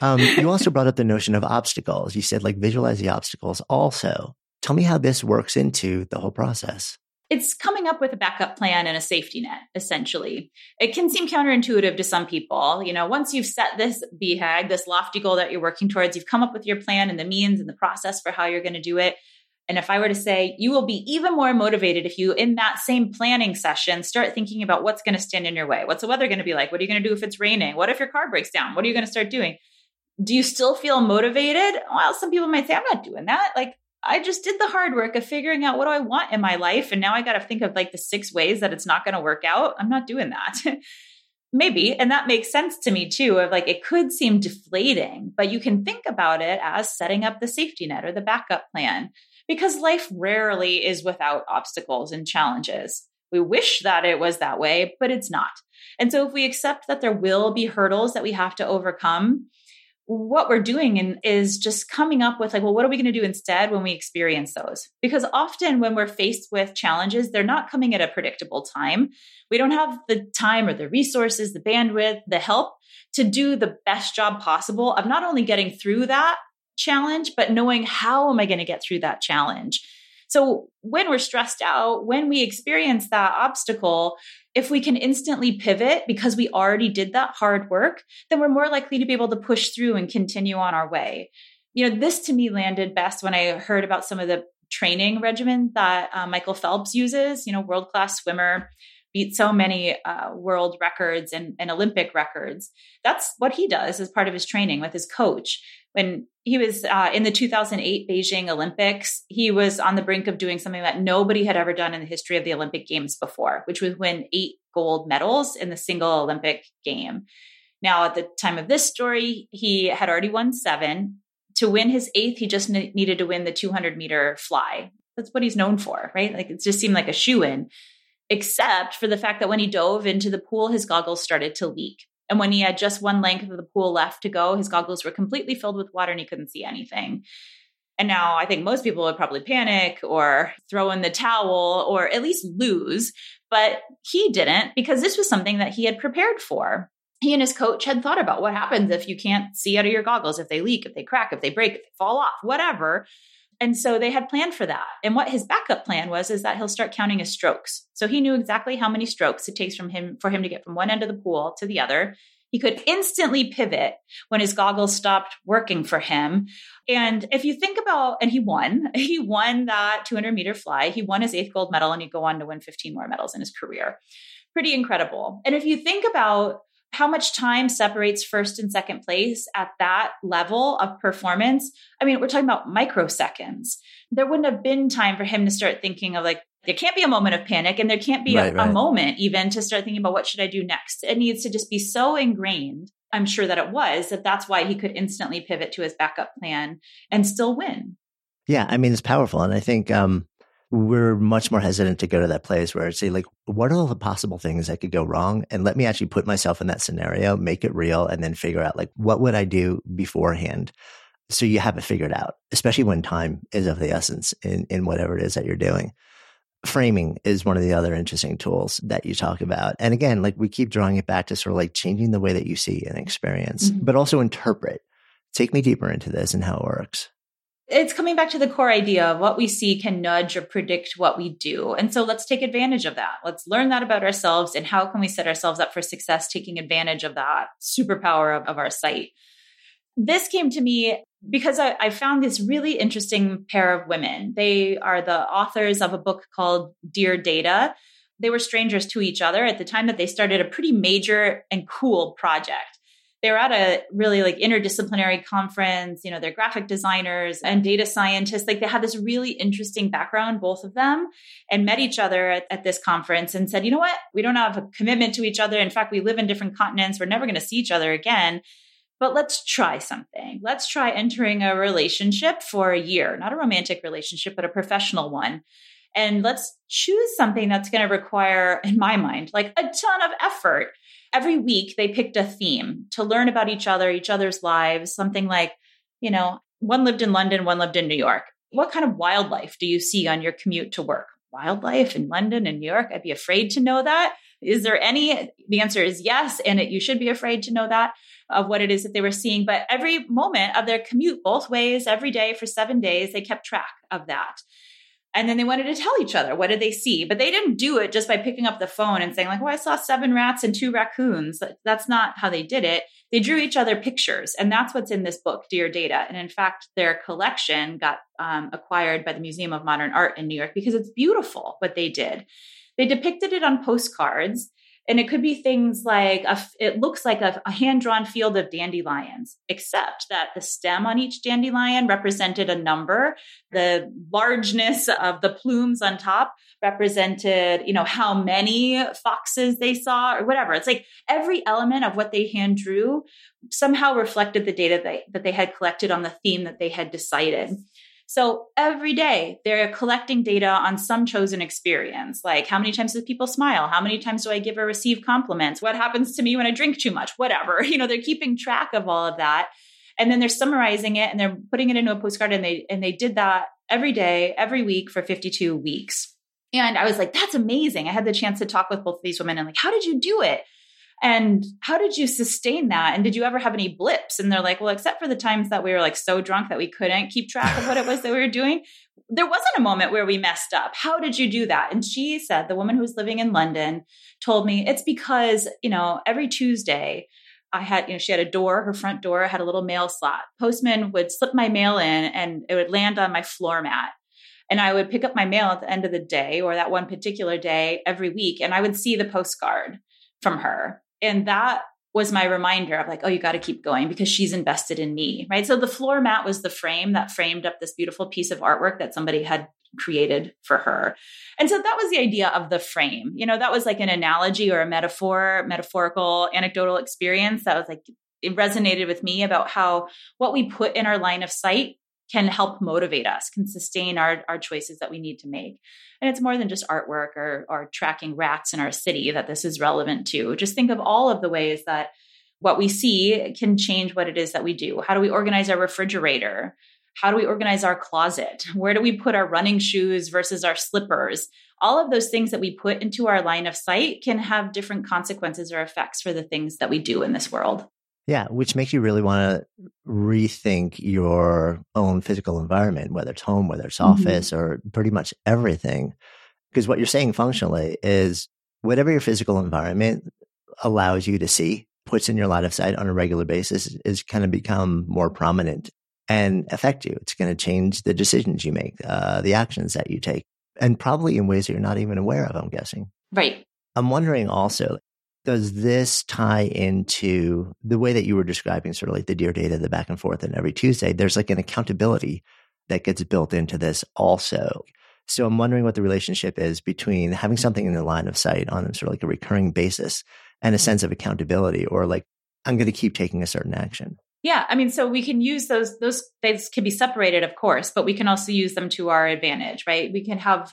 um, you also brought up the notion of obstacles. You said, like, visualize the obstacles also. Tell me how this works into the whole process it's coming up with a backup plan and a safety net essentially. It can seem counterintuitive to some people. You know once you've set this bhag this lofty goal that you're working towards you've come up with your plan and the means and the process for how you're going to do it. And if i were to say you will be even more motivated if you in that same planning session start thinking about what's going to stand in your way. What's the weather going to be like? What are you going to do if it's raining? What if your car breaks down? What are you going to start doing? Do you still feel motivated? Well some people might say i'm not doing that. Like I just did the hard work of figuring out what do I want in my life. And now I got to think of like the six ways that it's not going to work out. I'm not doing that. Maybe. And that makes sense to me too, of like it could seem deflating, but you can think about it as setting up the safety net or the backup plan because life rarely is without obstacles and challenges. We wish that it was that way, but it's not. And so if we accept that there will be hurdles that we have to overcome, what we're doing in, is just coming up with like, well, what are we going to do instead when we experience those? Because often when we're faced with challenges, they're not coming at a predictable time. We don't have the time or the resources, the bandwidth, the help to do the best job possible of not only getting through that challenge, but knowing how am I going to get through that challenge? So when we're stressed out, when we experience that obstacle, if we can instantly pivot because we already did that hard work, then we're more likely to be able to push through and continue on our way. You know, this to me landed best when I heard about some of the training regimen that uh, Michael Phelps uses, you know, world class swimmer, beat so many uh, world records and, and Olympic records. That's what he does as part of his training with his coach. When he was uh, in the 2008 Beijing Olympics, he was on the brink of doing something that nobody had ever done in the history of the Olympic Games before, which was win eight gold medals in the single Olympic game. Now, at the time of this story, he had already won seven. To win his eighth, he just ne- needed to win the 200 meter fly. That's what he's known for, right? Like it just seemed like a shoe in, except for the fact that when he dove into the pool, his goggles started to leak. And when he had just one length of the pool left to go, his goggles were completely filled with water and he couldn't see anything. And now I think most people would probably panic or throw in the towel or at least lose. But he didn't because this was something that he had prepared for. He and his coach had thought about what happens if you can't see out of your goggles, if they leak, if they crack, if they break, if they fall off, whatever. And so they had planned for that. And what his backup plan was is that he'll start counting his strokes. So he knew exactly how many strokes it takes from him for him to get from one end of the pool to the other. He could instantly pivot when his goggles stopped working for him. And if you think about, and he won, he won that 200 meter fly. He won his eighth gold medal and he'd go on to win 15 more medals in his career. Pretty incredible. And if you think about how much time separates first and second place at that level of performance. I mean, we're talking about microseconds. There wouldn't have been time for him to start thinking of like, there can't be a moment of panic and there can't be right, a, right. a moment even to start thinking about what should I do next. It needs to just be so ingrained. I'm sure that it was that that's why he could instantly pivot to his backup plan and still win. Yeah, I mean it's powerful, and I think um, we're much more hesitant to go to that place where I say, like, what are all the possible things that could go wrong? And let me actually put myself in that scenario, make it real, and then figure out, like, what would I do beforehand? So you have it figured out, especially when time is of the essence in, in whatever it is that you're doing. Framing is one of the other interesting tools that you talk about. And again, like we keep drawing it back to sort of like changing the way that you see an experience, mm-hmm. but also interpret. Take me deeper into this and how it works it's coming back to the core idea of what we see can nudge or predict what we do. And so let's take advantage of that. Let's learn that about ourselves and how can we set ourselves up for success taking advantage of that superpower of, of our sight. This came to me because I, I, found this really interesting pair of women. They are the authors of a book called Dear Data. They were strangers to each other at the time that they started a pretty major and cool project they were at a really like interdisciplinary conference you know they're graphic designers and data scientists. Like they had this really interesting background both of them and met each other at, at, this conference and said you know what? We don't have a commitment to each other. In fact we live in different continents. We're never going to see each other again. But let's try something. Let's try entering a relationship for a year not a romantic relationship but a professional one. And let's choose something that's going to require in my mind like a ton of effort every week they picked a theme to learn about each other, each other's lives, something like, you know, one lived in London, one lived in New York. What kind of wildlife do you see on your commute to work? Wildlife in London and New York? I'd be afraid to know that. Is there any? The answer is yes. And it, you should be afraid to know that of what it is that they were seeing. But every moment of their commute, both ways, every day for seven days, they kept track of that. And then they wanted to tell each other what did they see, but they didn't do it just by picking up the phone and saying like, "Oh, I saw seven rats and two raccoons." That's not how they did it. They drew each other pictures, and that's what's in this book, Dear Data. And in fact, their collection got um, acquired by the Museum of Modern Art in New York because it's beautiful what they did. They depicted it on postcards and it could be things like a, it looks like a, a hand drawn field of dandelions, except that the stem on each dandelion represented a number. The largeness of the plumes on top represented, you know, how many foxes they saw or whatever. It's like every element of what they hand drew somehow reflected the data that they had collected on the theme that they had decided. So every day they're collecting data on some chosen experience, like how many times do people smile? How many times do I give or receive compliments? What happens to me when I drink too much? Whatever. You know, they're keeping track of all of that. And then they're summarizing it and they're putting it into a postcard and they and they did that every day, every week for 52 weeks. And I was like, that's amazing. I had the chance to talk with both of these women and like, how did you do it? And how did you sustain that? And did you ever have any blips? And they're like, well, except for the times that we were like so drunk that we couldn't keep track of what it was that we were doing, there wasn't a moment where we messed up. How did you do that? And she said, the woman who was living in London told me it's because, you know, every Tuesday, I had, you know, she had a door, her front door had a little mail slot. Postman would slip my mail in and it would land on my floor mat. And I would pick up my mail at the end of the day or that one particular day every week. And I would see the postcard from her and that was my reminder of like, oh, you got to keep going because she's invested in me, right? So the floor mat was the frame that framed up this beautiful piece of artwork that somebody had created for her. And so that was the idea of the frame. You know, that was like an analogy or a metaphor, metaphorical, anecdotal experience that was like, it resonated with me about how what we put in our line of sight can help motivate us, can sustain our, our choices that we need to make. And it's more than just artwork or, or tracking rats in our city that this is relevant to. Just think of all of the ways that what we see can change what it is that we do. How do we organize our refrigerator? How do we organize our closet? Where do we put our running shoes versus our slippers? All of those things that we put into our line of sight can have different consequences or effects for the things that we do in this world. Yeah, which makes you really want to rethink your own physical environment, whether it's home, whether it's mm-hmm. office, mm-hmm. or pretty much everything. Because what you're saying functionally is whatever your physical environment allows you to see, puts in your line of sight on a regular basis, is kind of become more prominent and affect you. It's going to change the decisions you make, uh, the actions that you take, and probably in ways that you're not even aware of, I'm guessing. Right. I'm wondering also, does this tie into the way that you were describing sort of like the dear data, the back and forth and every Tuesday? There's like an accountability that gets built into this also. So I'm wondering what the relationship is between having something in the line of sight on sort of like a recurring basis and a mm-hmm. sense of accountability or like, I'm going to keep taking a certain action. Yeah, I mean, so we can use those, those things can be separated, of course, but we can also use them to our advantage, right? We can have,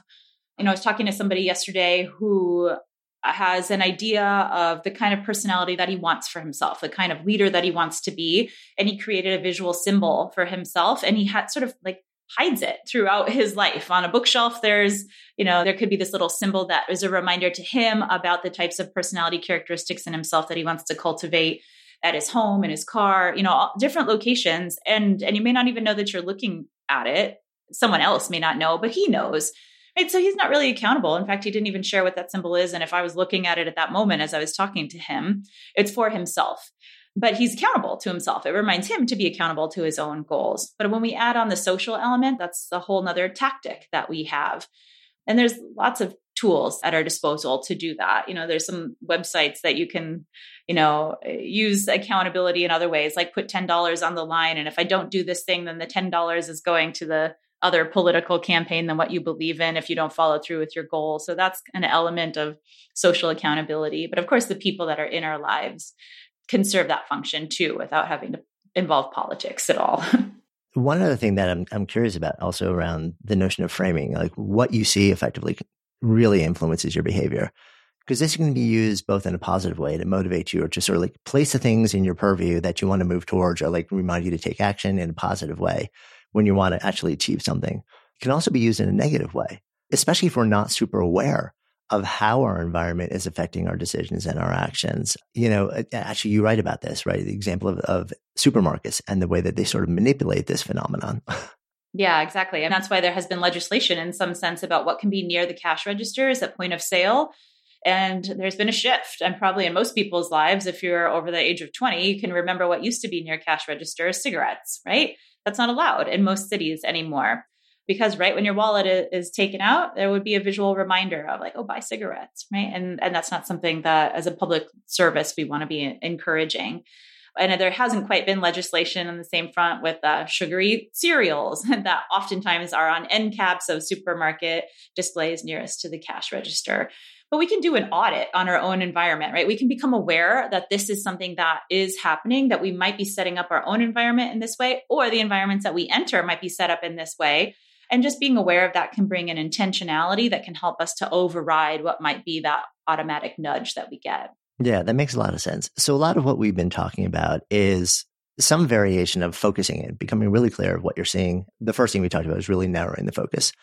you know, I was talking to somebody yesterday who has an idea of the kind of personality that he wants for himself, the kind of leader that he wants to be. And he created a visual symbol for himself and he had sort of like hides it throughout his life. On a bookshelf, there's, you know, there could be this little symbol that is a reminder to him about the types of personality characteristics in himself that he wants to cultivate at his home, in his car, you know, different locations. And and you may not even know that you're looking at it. Someone else may not know, but he knows. Right. So he's not really accountable. In fact, he didn't even share what that symbol is. And if I was looking at it at that moment as I was talking to him, it's for himself. But he's accountable to himself. It reminds him to be accountable to his own goals. But when we add on the social element, that's a whole nother tactic that we have. And there's lots of tools at our disposal to do that. You know, there's some websites that you can, you know, use accountability in other ways, like put $10 on the line. And if I don't do this thing, then the $10 is going to the other political campaign than what you believe in if you don't follow through with your goal. So that's an element of social accountability. But of course, the people that are in our lives can serve that function too without having to involve politics at all. One other thing that I'm I'm curious about also around the notion of framing, like what you see effectively really influences your behavior. Because this can be used both in a positive way to motivate you or to sort of like place the things in your purview that you want to move towards or like remind you to take action in a positive way when you want to actually achieve something. It can also be used in a negative way, especially if we're not super aware of how our environment is affecting our decisions and our actions. You know, actually, you write about this, right? The example of, of supermarkets and the way that they sort of manipulate this phenomenon. Yeah, exactly. And that's why there has been legislation in some sense about what can be near the cash registers at point of sale. And there's been a shift. And probably in most people's lives, if you're over the age of 20, you can remember what used to be near cash registers cigarettes, right? That's not allowed in most cities anymore. Because right when your wallet is taken out, there would be a visual reminder of like, oh, buy cigarettes, right? And and that's not something that, as a public service, we want to be encouraging. And there hasn't quite been legislation on the same front with uh, sugary cereals that oftentimes are on end caps of supermarket displays nearest to the cash register but we can do an audit on our own environment, right? We can become aware that this is something that is happening, that we might be setting up our own environment in this way, or the environments that we enter might be set up in this way. And just being aware of that can bring an intentionality that can help us to override what might be that automatic nudge that we get. Yeah, that makes a lot of sense. So, a lot of what we've been talking about is some variation of focusing and becoming really clear of what you're seeing. The first thing we talked about is really narrowing the focus.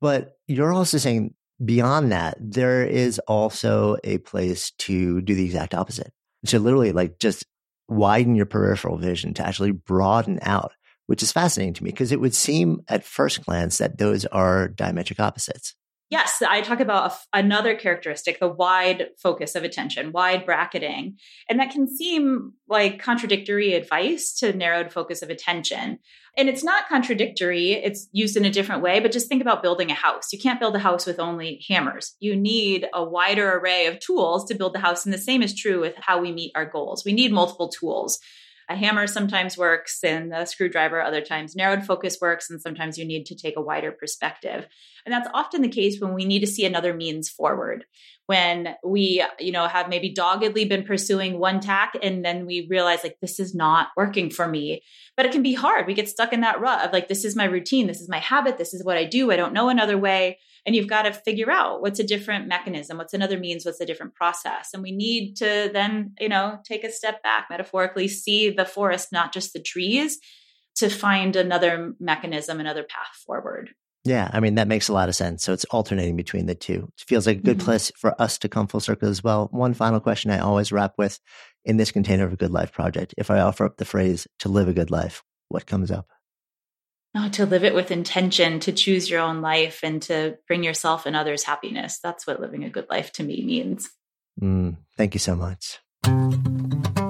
But you're also saying beyond that, there is also a place to do the exact opposite. To literally like just widen your peripheral vision to actually broaden out, which is fascinating to me because it would seem at first glance that those are diametric opposites. Yes, I talk about another characteristic, the wide focus of attention, wide bracketing. And that can seem like contradictory advice to narrowed focus of attention. And it's not contradictory, it's used in a different way, but just think about building a house. You can't build a house with only hammers. You need a wider array of tools to build the house. And the same is true with how we meet our goals. We need multiple tools a hammer sometimes works and a screwdriver other times narrowed focus works and sometimes you need to take a wider perspective. And that's often the case when we need to see another means forward. When we you know have maybe doggedly been pursuing one tack and then we realize like this is not working for me. But it can be hard. We get stuck in that rut of like this is my routine this is my habit this is what i do i don't know another way and you've got to figure out what's a different mechanism what's another means what's a different process and we need to then you know take a step back metaphorically see the forest not just the trees to find another mechanism another path forward yeah, I mean, that makes a lot of sense. So it's alternating between the two. It feels like a good mm-hmm. place for us to come full circle as well. One final question I always wrap with in this container of a good life project. If I offer up the phrase to live a good life, what comes up? Oh, to live it with intention, to choose your own life and to bring yourself and others happiness. That's what living a good life to me means. Mm, thank you so much.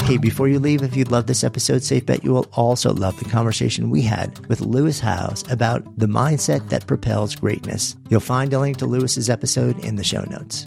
Hey, before you leave, if you loved this episode, safe bet you will also love the conversation we had with Lewis Howes about the mindset that propels greatness. You'll find a link to Lewis's episode in the show notes.